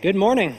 Good morning.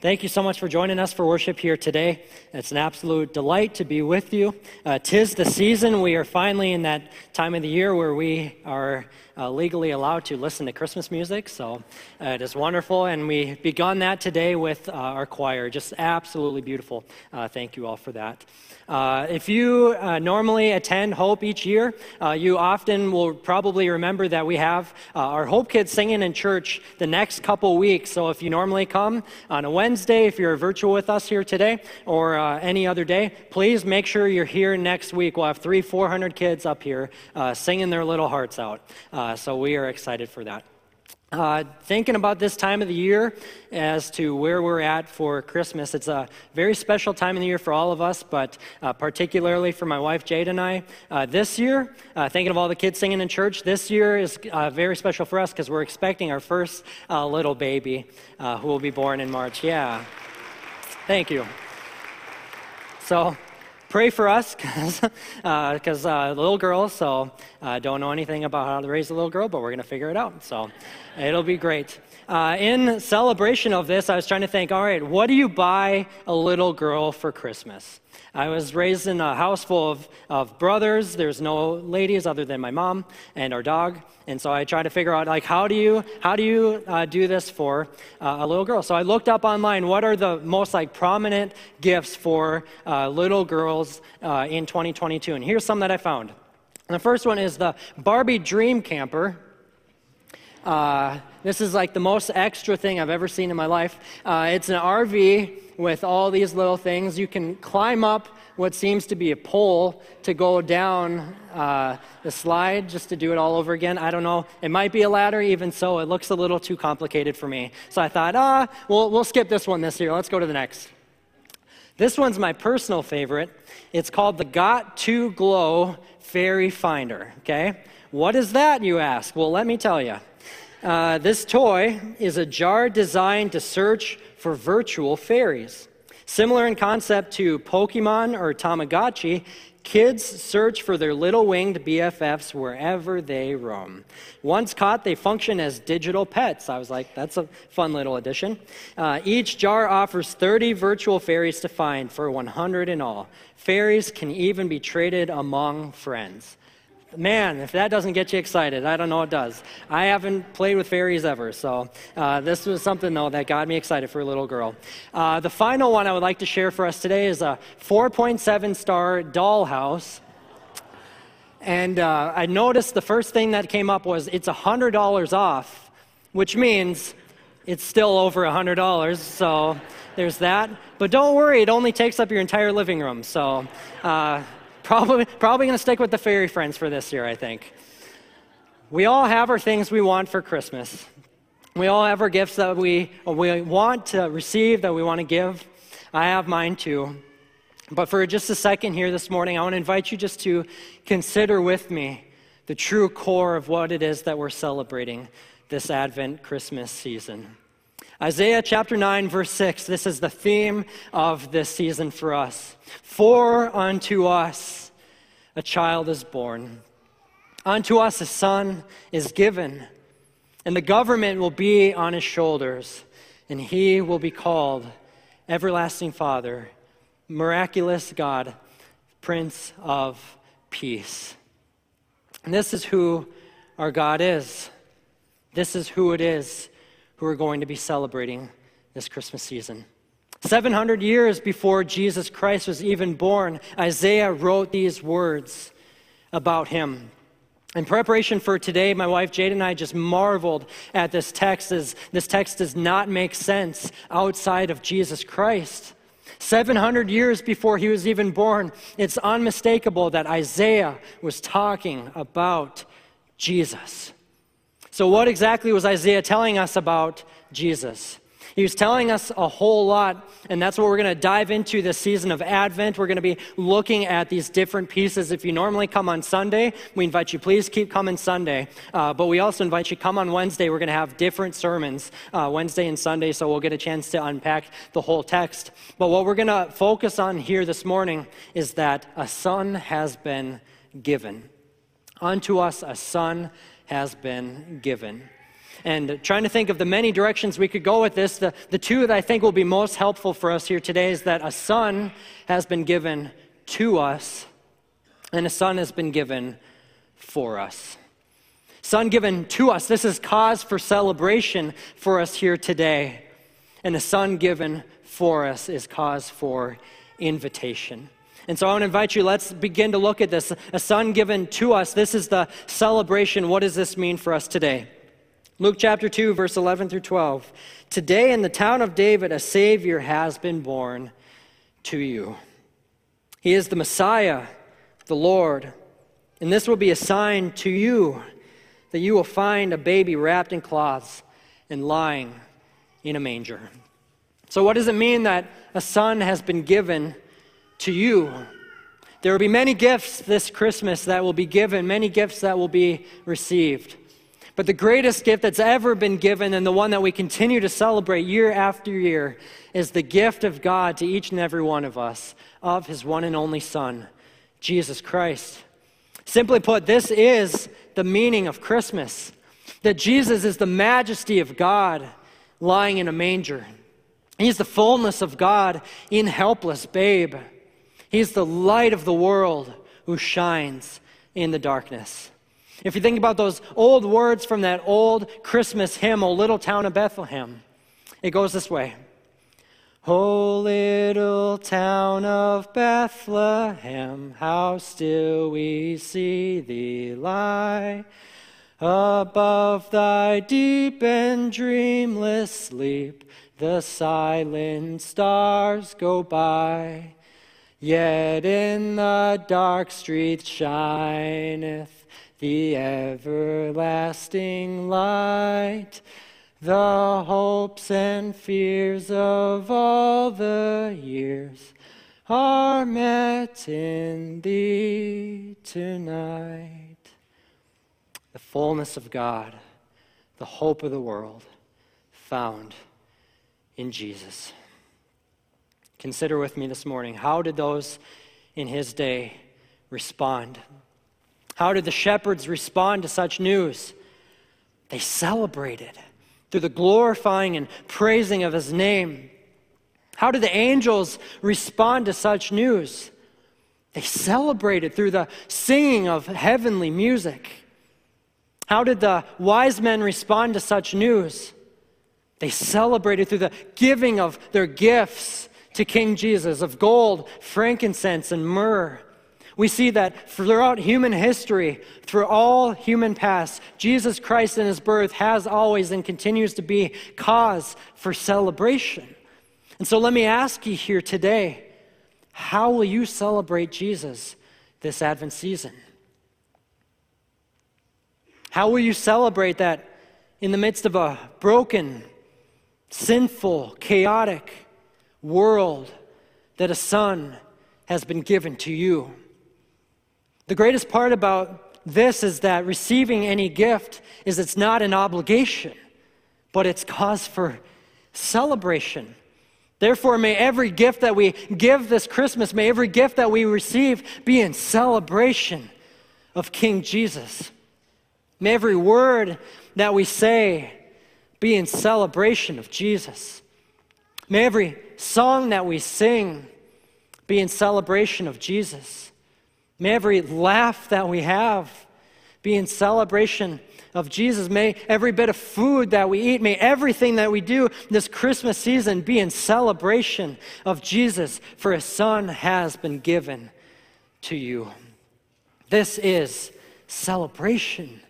Thank you so much for joining us for worship here today. It's an absolute delight to be with you. Uh, tis the season. We are finally in that time of the year where we are uh, legally allowed to listen to Christmas music. So uh, it is wonderful. And we begun that today with uh, our choir. Just absolutely beautiful. Uh, thank you all for that. Uh, if you normally attend Hope each year, you often will probably remember that we have our Hope Kids singing in church the next couple weeks. So if you normally come on a Wednesday, if you're virtual with us here today, or uh, any other day, please make sure you're here next week. We'll have three, 400 kids up here uh, singing their little hearts out. so we are excited for that. Uh, thinking about this time of the year as to where we're at for Christmas, it's a very special time of the year for all of us, but uh, particularly for my wife Jade and I. Uh, this year, uh, thinking of all the kids singing in church, this year is uh, very special for us because we're expecting our first uh, little baby who will be born in March. Yeah. Thank you. So, pray for us because uh, uh, little girl. so uh, don't know anything about how to raise a little girl, but we're going to figure it out. So it'll be great. Uh, in celebration of this, I was trying to think all right, what do you buy a little girl for Christmas? I was raised in a house full of, of brothers. There's no ladies other than my mom and our dog. And so I tried to figure out, like, how do you, how do, you uh, do this for uh, a little girl? So I looked up online, what are the most, like, prominent gifts for uh, little girls uh, in 2022? And here's some that I found. The first one is the Barbie Dream Camper. Uh, this is like the most extra thing I've ever seen in my life. Uh, it's an RV with all these little things. You can climb up what seems to be a pole to go down uh, the slide just to do it all over again. I don't know. It might be a ladder, even so. It looks a little too complicated for me. So I thought, ah, we'll, we'll skip this one this year. Let's go to the next. This one's my personal favorite. It's called the Got2Glow Fairy Finder. Okay? What is that, you ask? Well, let me tell you. Uh, this toy is a jar designed to search for virtual fairies. Similar in concept to Pokemon or Tamagotchi, kids search for their little winged BFFs wherever they roam. Once caught, they function as digital pets. I was like, that's a fun little addition. Uh, each jar offers 30 virtual fairies to find for 100 in all. Fairies can even be traded among friends. Man, if that doesn't get you excited, I don't know what does. I haven't played with fairies ever, so uh, this was something, though, that got me excited for a little girl. Uh, the final one I would like to share for us today is a 4.7 star dollhouse. And uh, I noticed the first thing that came up was it's $100 off, which means it's still over $100, so there's that. But don't worry, it only takes up your entire living room, so uh, Probably, probably going to stick with the fairy friends for this year, I think. We all have our things we want for Christmas. We all have our gifts that we, we want to receive, that we want to give. I have mine too. But for just a second here this morning, I want to invite you just to consider with me the true core of what it is that we're celebrating this Advent Christmas season. Isaiah chapter 9, verse 6, this is the theme of this season for us. For unto us a child is born, unto us a son is given, and the government will be on his shoulders, and he will be called Everlasting Father, Miraculous God, Prince of Peace. And this is who our God is. This is who it is who we're going to be celebrating this Christmas season. 700 years before Jesus Christ was even born, Isaiah wrote these words about him. In preparation for today, my wife Jade and I just marveled at this text as this text does not make sense outside of Jesus Christ. 700 years before he was even born, it's unmistakable that Isaiah was talking about Jesus. So, what exactly was Isaiah telling us about Jesus? He was telling us a whole lot, and that's what we're going to dive into this season of Advent. We're going to be looking at these different pieces. If you normally come on Sunday, we invite you, please keep coming Sunday. Uh, but we also invite you, come on Wednesday. We're going to have different sermons, uh, Wednesday and Sunday, so we'll get a chance to unpack the whole text. But what we're going to focus on here this morning is that a son has been given. Unto us a son has been given. And trying to think of the many directions we could go with this, the, the two that I think will be most helpful for us here today is that a son has been given to us, and a son has been given for us. Son given to us. This is cause for celebration for us here today. And a son given for us is cause for invitation. And so I want to invite you, let's begin to look at this. A son given to us. This is the celebration. What does this mean for us today? Luke chapter 2, verse 11 through 12. Today in the town of David, a Savior has been born to you. He is the Messiah, the Lord. And this will be a sign to you that you will find a baby wrapped in cloths and lying in a manger. So, what does it mean that a son has been given to you? There will be many gifts this Christmas that will be given, many gifts that will be received. But the greatest gift that's ever been given, and the one that we continue to celebrate year after year, is the gift of God to each and every one of us of his one and only Son, Jesus Christ. Simply put, this is the meaning of Christmas that Jesus is the majesty of God lying in a manger. He's the fullness of God in helpless babe. He's the light of the world who shines in the darkness. If you think about those old words from that old Christmas hymn, O Little Town of Bethlehem, it goes this way O little town of Bethlehem, how still we see thee lie. Above thy deep and dreamless sleep, the silent stars go by. Yet in the dark street shineth the everlasting light. The hopes and fears of all the years are met in thee tonight. The fullness of God, the hope of the world, found in Jesus. Consider with me this morning how did those in his day respond? How did the shepherds respond to such news? They celebrated through the glorifying and praising of his name. How did the angels respond to such news? They celebrated through the singing of heavenly music. How did the wise men respond to such news? They celebrated through the giving of their gifts to King Jesus of gold, frankincense, and myrrh. We see that throughout human history, through all human past, Jesus Christ in his birth has always and continues to be cause for celebration. And so let me ask you here today how will you celebrate Jesus this Advent season? How will you celebrate that in the midst of a broken, sinful, chaotic world that a son has been given to you? The greatest part about this is that receiving any gift is it's not an obligation, but it's cause for celebration. Therefore, may every gift that we give this Christmas, may every gift that we receive be in celebration of King Jesus. May every word that we say be in celebration of Jesus. May every song that we sing be in celebration of Jesus. May every laugh that we have be in celebration of Jesus. May every bit of food that we eat, may everything that we do this Christmas season be in celebration of Jesus, for a son has been given to you. This is celebration.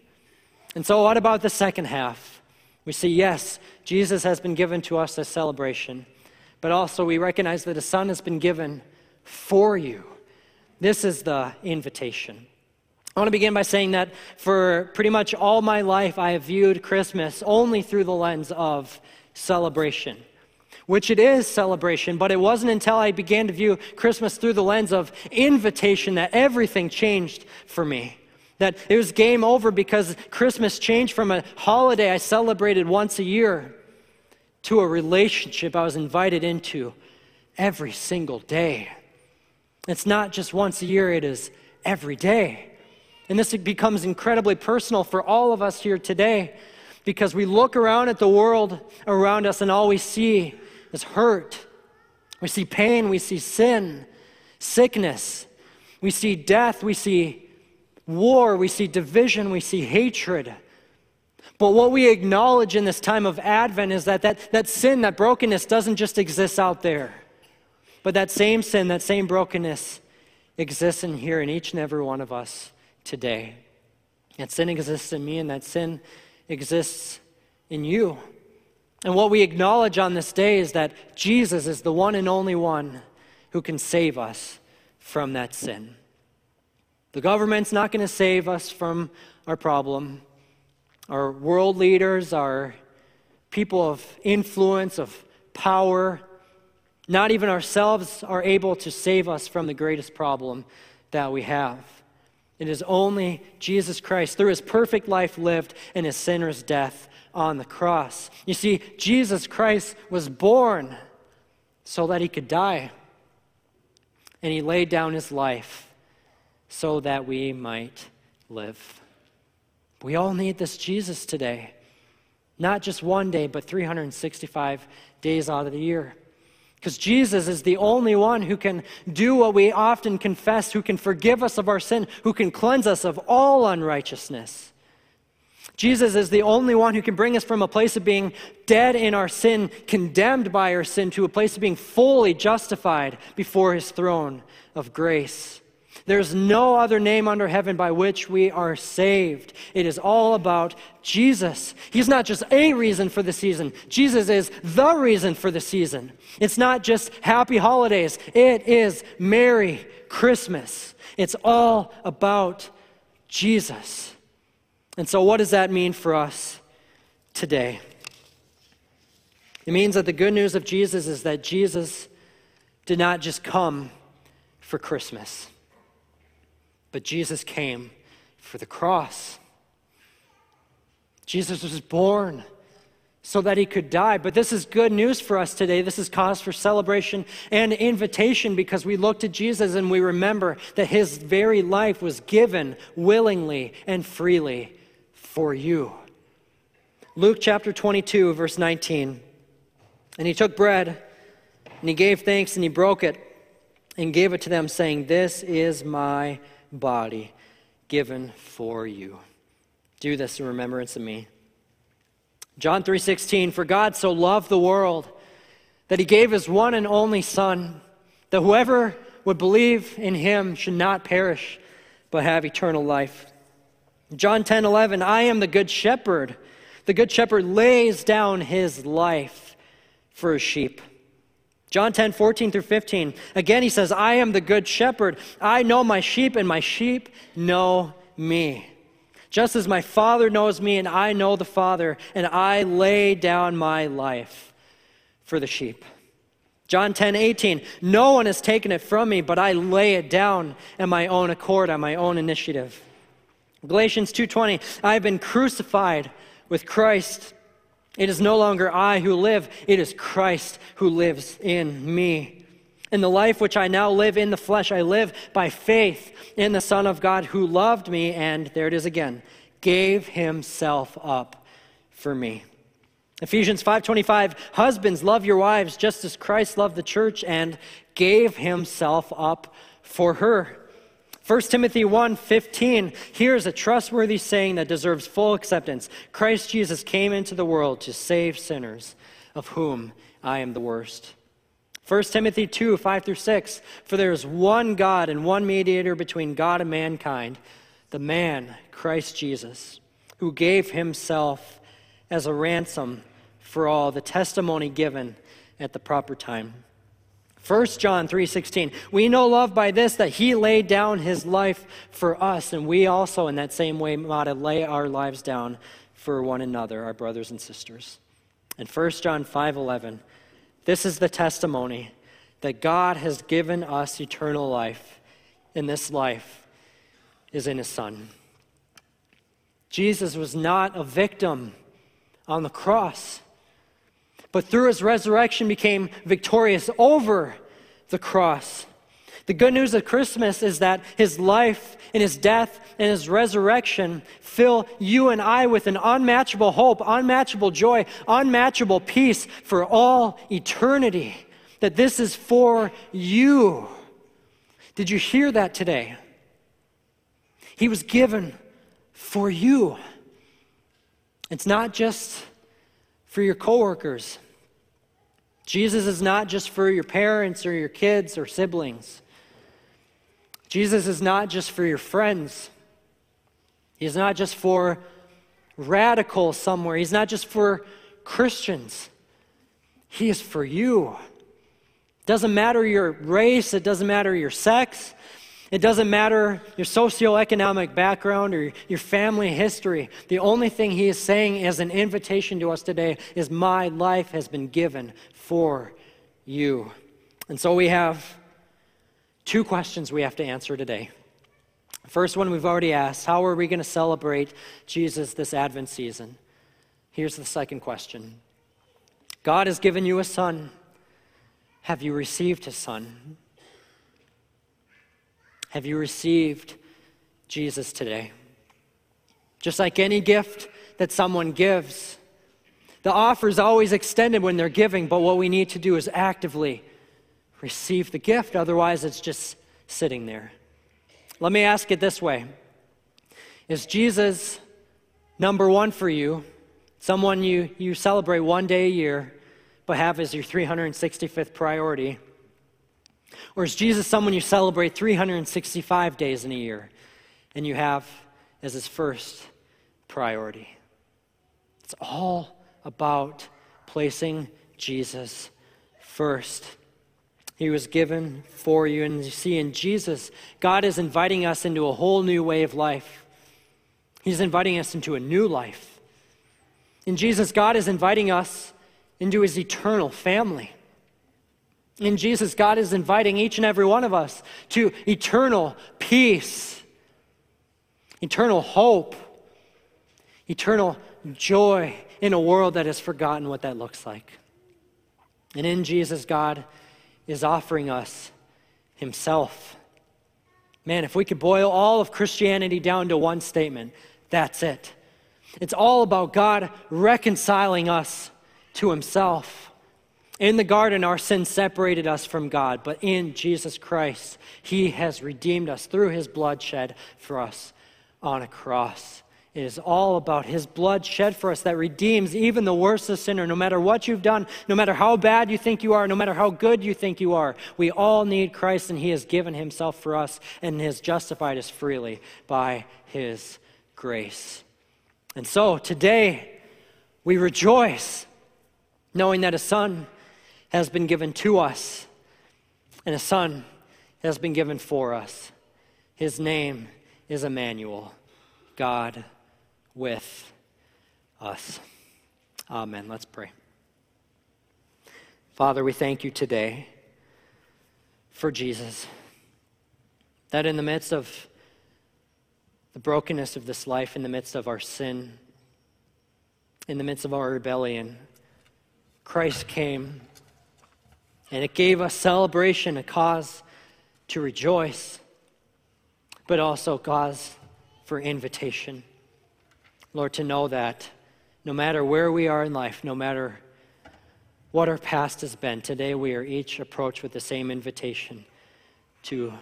And so, what about the second half? We see, yes, Jesus has been given to us as celebration, but also we recognize that a son has been given for you. This is the invitation. I want to begin by saying that for pretty much all my life, I have viewed Christmas only through the lens of celebration, which it is celebration, but it wasn't until I began to view Christmas through the lens of invitation that everything changed for me. That it was game over because Christmas changed from a holiday I celebrated once a year to a relationship I was invited into every single day. It's not just once a year, it is every day. And this becomes incredibly personal for all of us here today because we look around at the world around us and all we see is hurt. We see pain, we see sin, sickness, we see death, we see war, we see division, we see hatred. But what we acknowledge in this time of Advent is that, that that sin, that brokenness doesn't just exist out there, but that same sin, that same brokenness exists in here in each and every one of us today. That sin exists in me, and that sin exists in you. And what we acknowledge on this day is that Jesus is the one and only one who can save us from that sin. The government's not going to save us from our problem. Our world leaders, our people of influence, of power, not even ourselves are able to save us from the greatest problem that we have. It is only Jesus Christ, through his perfect life lived and his sinner's death on the cross. You see, Jesus Christ was born so that he could die, and he laid down his life so that we might live. We all need this Jesus today. Not just one day, but 365 days out of the year. Because Jesus is the only one who can do what we often confess, who can forgive us of our sin, who can cleanse us of all unrighteousness. Jesus is the only one who can bring us from a place of being dead in our sin, condemned by our sin, to a place of being fully justified before his throne of grace. There's no other name under heaven by which we are saved. It is all about Jesus. He's not just a reason for the season, Jesus is the reason for the season. It's not just happy holidays, it is Merry Christmas. It's all about Jesus. And so, what does that mean for us today? It means that the good news of Jesus is that Jesus did not just come for Christmas. But Jesus came for the cross. Jesus was born so that he could die. But this is good news for us today. This is cause for celebration and invitation because we look to Jesus and we remember that his very life was given willingly and freely for you. Luke chapter 22, verse 19. And he took bread and he gave thanks and he broke it and gave it to them, saying, This is my body given for you. Do this in remembrance of me. John 3:16 For God so loved the world that he gave his one and only son that whoever would believe in him should not perish but have eternal life. John 10:11 I am the good shepherd. The good shepherd lays down his life for his sheep. John 10, 14 through 15. Again, he says, I am the good shepherd. I know my sheep, and my sheep know me. Just as my Father knows me, and I know the Father, and I lay down my life for the sheep. John 10, 18. No one has taken it from me, but I lay it down at my own accord, on my own initiative. Galatians 2:20 I have been crucified with Christ it is no longer I who live, it is Christ who lives in me. In the life which I now live in the flesh, I live by faith in the Son of God who loved me and, there it is again, gave himself up for me. Ephesians 5:25 Husbands love your wives just as Christ loved the church and gave himself up for her. 1 Timothy 1:15 Here's a trustworthy saying that deserves full acceptance. Christ Jesus came into the world to save sinners, of whom I am the worst. 1 Timothy 2, 5 through 6. For there is one God and one mediator between God and mankind, the man, Christ Jesus, who gave himself as a ransom for all, the testimony given at the proper time. 1 John 3:16 We know love by this that he laid down his life for us and we also in that same way ought to lay our lives down for one another our brothers and sisters. And 1 John 5:11 This is the testimony that God has given us eternal life and this life is in his son. Jesus was not a victim on the cross but through his resurrection became victorious over the cross. The good news of Christmas is that his life and his death and his resurrection fill you and I with an unmatchable hope, unmatchable joy, unmatchable peace for all eternity. That this is for you. Did you hear that today? He was given for you. It's not just for your coworkers. Jesus is not just for your parents or your kids or siblings. Jesus is not just for your friends. He's not just for radicals somewhere. He's not just for Christians. He is for you. It doesn't matter your race, it doesn't matter your sex, it doesn't matter your socioeconomic background or your family history. The only thing he is saying as an invitation to us today is, My life has been given for you. And so we have two questions we have to answer today. First one we've already asked How are we going to celebrate Jesus this Advent season? Here's the second question God has given you a son. Have you received his son? Have you received Jesus today? Just like any gift that someone gives, the offer is always extended when they're giving, but what we need to do is actively receive the gift. Otherwise, it's just sitting there. Let me ask it this way Is Jesus number one for you? Someone you, you celebrate one day a year, but have as your 365th priority? Or is Jesus someone you celebrate 365 days in a year and you have as his first priority? It's all about placing Jesus first. He was given for you. And you see, in Jesus, God is inviting us into a whole new way of life. He's inviting us into a new life. In Jesus, God is inviting us into his eternal family. In Jesus, God is inviting each and every one of us to eternal peace, eternal hope, eternal joy in a world that has forgotten what that looks like. And in Jesus, God is offering us Himself. Man, if we could boil all of Christianity down to one statement, that's it. It's all about God reconciling us to Himself. In the garden, our sin separated us from God, but in Jesus Christ, He has redeemed us through His blood shed for us on a cross. It is all about His blood shed for us that redeems even the worst of sinner. No matter what you've done, no matter how bad you think you are, no matter how good you think you are, we all need Christ, and He has given Himself for us and has justified us freely by His grace. And so today, we rejoice knowing that a Son has been given to us, and a Son has been given for us. His name is Emmanuel, God with us. Amen. Let's pray. Father, we thank you today for Jesus. That in the midst of the brokenness of this life, in the midst of our sin, in the midst of our rebellion, Christ came and it gave us celebration, a cause to rejoice, but also cause for invitation. Lord, to know that no matter where we are in life, no matter what our past has been, today we are each approached with the same invitation to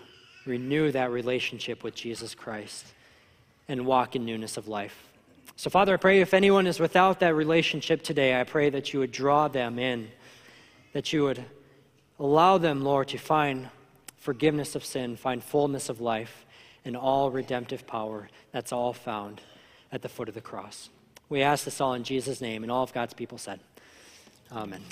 renew that relationship with Jesus Christ and walk in newness of life. So, Father, I pray if anyone is without that relationship today, I pray that you would draw them in, that you would Allow them, Lord, to find forgiveness of sin, find fullness of life, and all redemptive power that's all found at the foot of the cross. We ask this all in Jesus' name, and all of God's people said, Amen.